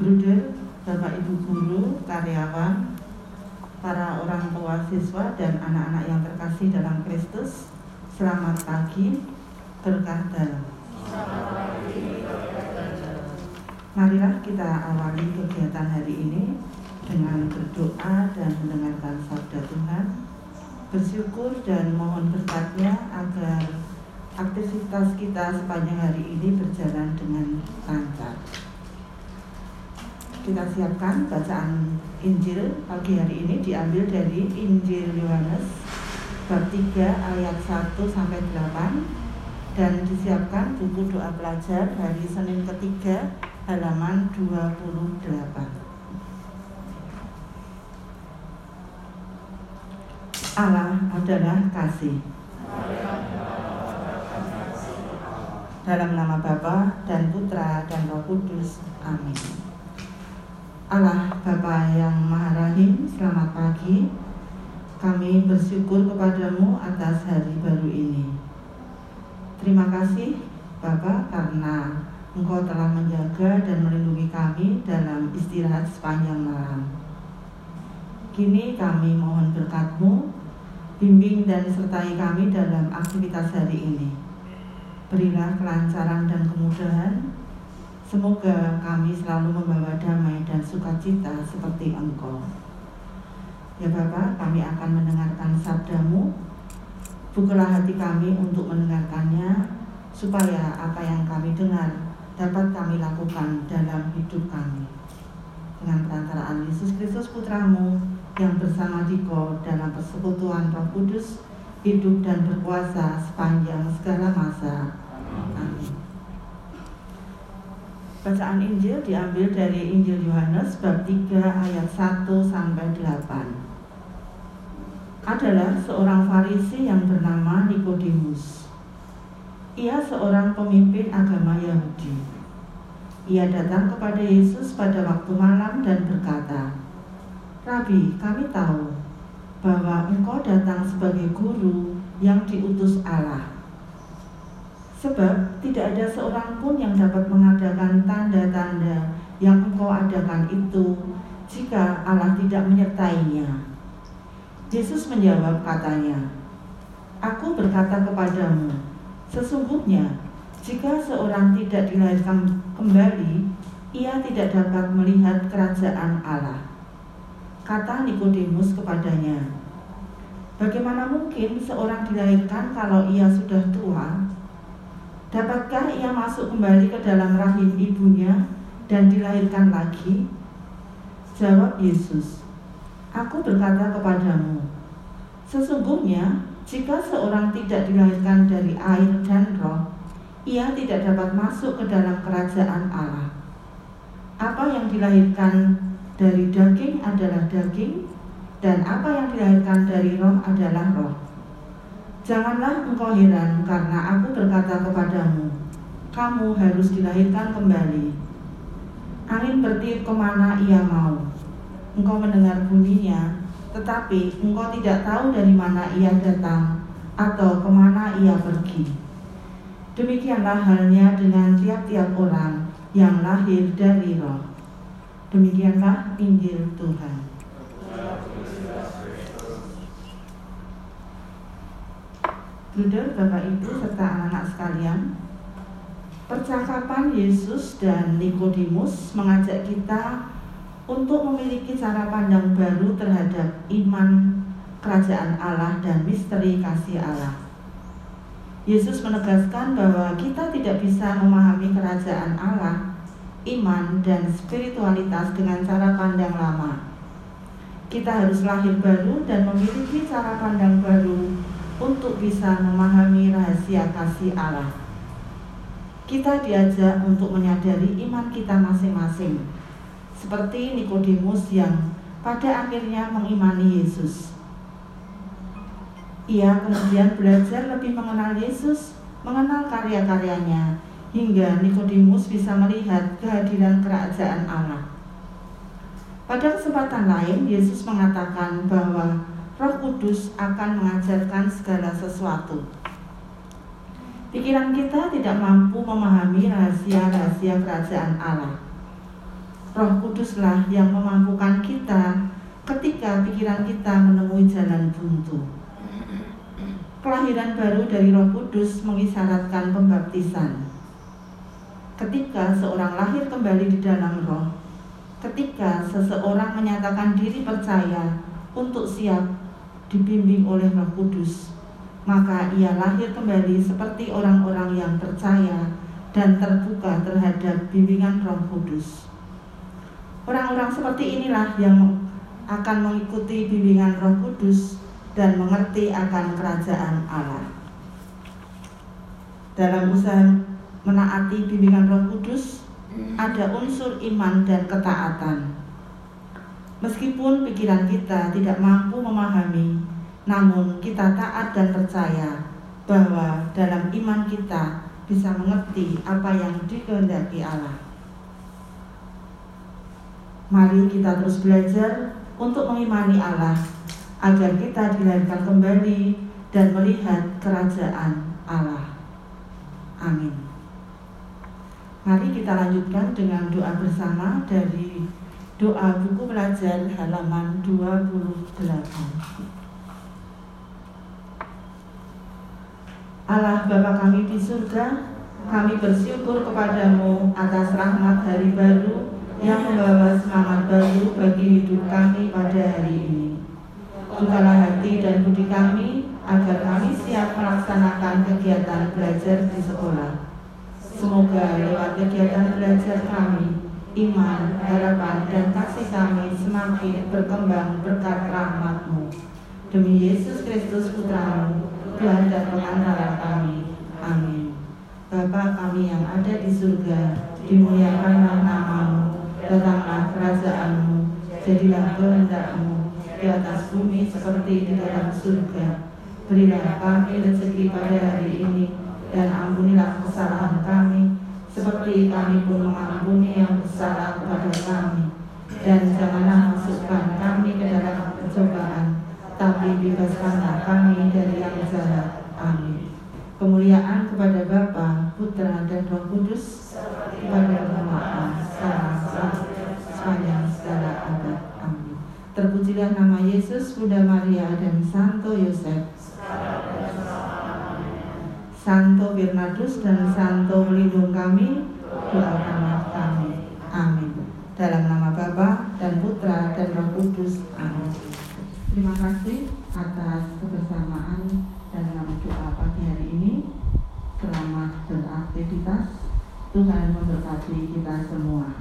Bruder, Bapak Ibu guru, karyawan, para orang tua siswa dan anak-anak yang terkasih dalam Kristus, selamat pagi, berkah dalam. Marilah kita awali kegiatan hari ini dengan berdoa dan mendengarkan sabda Tuhan, bersyukur dan mohon berkatnya agar aktivitas kita sepanjang hari ini berjalan dengan lancar. Kita siapkan bacaan Injil pagi hari ini diambil dari Injil Yohanes bab 3 ayat 1 sampai 8 dan disiapkan buku doa pelajar hari Senin ketiga halaman 28. Allah adalah kasih. Dalam nama Bapa dan Putra dan Roh Kudus. Amin. Allah Bapa yang Maha Rahim, selamat pagi. Kami bersyukur kepadamu atas hari baru ini. Terima kasih Bapak karena Engkau telah menjaga dan melindungi kami dalam istirahat sepanjang malam. Kini kami mohon berkatmu, bimbing dan sertai kami dalam aktivitas hari ini Berilah kelancaran dan kemudahan. Semoga kami selalu membawa damai dan sukacita seperti Engkau. Ya Bapak, kami akan mendengarkan sabdamu. Bukalah hati kami untuk mendengarkannya, supaya apa yang kami dengar dapat kami lakukan dalam hidup kami. Dengan perantaraan Yesus Kristus Putramu yang bersama Diko dalam persekutuan Roh Kudus, hidup dan berkuasa sepanjang segala masa. Amin. Bacaan Injil diambil dari Injil Yohanes bab 3 ayat 1 sampai 8. Adalah seorang Farisi yang bernama Nikodemus. Ia seorang pemimpin agama Yahudi. Ia datang kepada Yesus pada waktu malam dan berkata, "Rabi, kami tahu bahwa engkau datang sebagai guru yang diutus Allah. Sebab tidak ada seorang pun yang dapat mengadakan tanda-tanda yang engkau adakan itu jika Allah tidak menyertainya. Yesus menjawab katanya, Aku berkata kepadamu, sesungguhnya jika seorang tidak dilahirkan kembali, ia tidak dapat melihat kerajaan Allah. Kata Nikodemus kepadanya, Bagaimana mungkin seorang dilahirkan kalau ia sudah tua? Dapatkah ia masuk kembali ke dalam rahim ibunya dan dilahirkan lagi? Jawab Yesus, Aku berkata kepadamu, Sesungguhnya jika seorang tidak dilahirkan dari air dan roh, ia tidak dapat masuk ke dalam kerajaan Allah. Apa yang dilahirkan dari daging adalah daging, dan apa yang dilahirkan dari roh adalah roh. Janganlah engkau heran karena aku berkata kepadamu, kamu harus dilahirkan kembali. Angin bertiup ke mana ia mau. Engkau mendengar bunyinya, tetapi engkau tidak tahu dari mana ia datang atau ke mana ia pergi. Demikianlah halnya dengan tiap-tiap orang yang lahir dari roh. Demikianlah Injil Tuhan. Bruder, Bapak Ibu, serta anak-anak sekalian, percakapan Yesus dan Nikodemus mengajak kita untuk memiliki cara pandang baru terhadap iman kerajaan Allah dan misteri kasih Allah. Yesus menegaskan bahwa kita tidak bisa memahami kerajaan Allah iman, dan spiritualitas dengan cara pandang lama. Kita harus lahir baru dan memiliki cara pandang baru untuk bisa memahami rahasia kasih Allah. Kita diajak untuk menyadari iman kita masing-masing, seperti Nikodemus yang pada akhirnya mengimani Yesus. Ia kemudian belajar lebih mengenal Yesus, mengenal karya-karyanya, hingga Nikodemus bisa melihat kehadiran kerajaan Allah. Pada kesempatan lain, Yesus mengatakan bahwa Roh Kudus akan mengajarkan segala sesuatu. Pikiran kita tidak mampu memahami rahasia-rahasia kerajaan Allah. Roh Kuduslah yang memampukan kita ketika pikiran kita menemui jalan buntu. Kelahiran baru dari Roh Kudus mengisyaratkan pembaptisan. Ketika seorang lahir kembali di dalam Roh, ketika seseorang menyatakan diri percaya untuk siap dibimbing oleh Roh Kudus, maka ia lahir kembali seperti orang-orang yang percaya dan terbuka terhadap bimbingan Roh Kudus. Orang-orang seperti inilah yang akan mengikuti bimbingan Roh Kudus dan mengerti akan kerajaan Allah. Dalam usaha menaati bimbingan Roh Kudus, ada unsur iman dan ketaatan. Meskipun pikiran kita tidak mampu memahami, namun kita taat dan percaya bahwa dalam iman kita bisa mengerti apa yang dikehendaki Allah. Mari kita terus belajar untuk mengimani Allah agar kita dilahirkan kembali dan melihat kerajaan Allah. Amin. Mari kita lanjutkan dengan doa bersama dari doa buku pelajar halaman 28. Allah Bapa kami di surga, kami bersyukur kepadamu atas rahmat hari baru yang membawa semangat baru bagi hidup kami pada hari ini. Bukalah hati dan budi kami agar kami siap melaksanakan kegiatan belajar di sekolah. Semoga lewat kegiatan belajar kami, iman, harapan, dan kasih kami semakin berkembang berkat rahmatmu. Demi Yesus Kristus Putramu, Tuhan dan pengantara kami. Amin. Bapa kami yang ada di surga, dimuliakanlah namamu, datanglah kerajaanmu, jadilah kehendakmu di atas bumi seperti di dalam surga. Berilah kami rezeki pada hari ini dan ampunilah kesalahan kami seperti kami pun mengampuni yang bersalah kepada kami. Dan janganlah masukkan kami ke dalam pencobaan, tapi bebaskanlah kami dari yang jahat. Amin. Kemuliaan kepada Bapa, Putra, dan Roh Kudus, kepada Allah sekarang, sepanjang segala abad. Terpujilah nama Yesus, Bunda Maria, dan Santo Yosef. Santo Bernardus dan Santo Melindung kami, doakanlah kami. Amin. Dalam nama Bapa dan Putra dan Roh Kudus. Amin. Terima kasih atas kebersamaan dan dalam doa pagi hari ini. Selamat beraktivitas. Tuhan memberkati kita semua.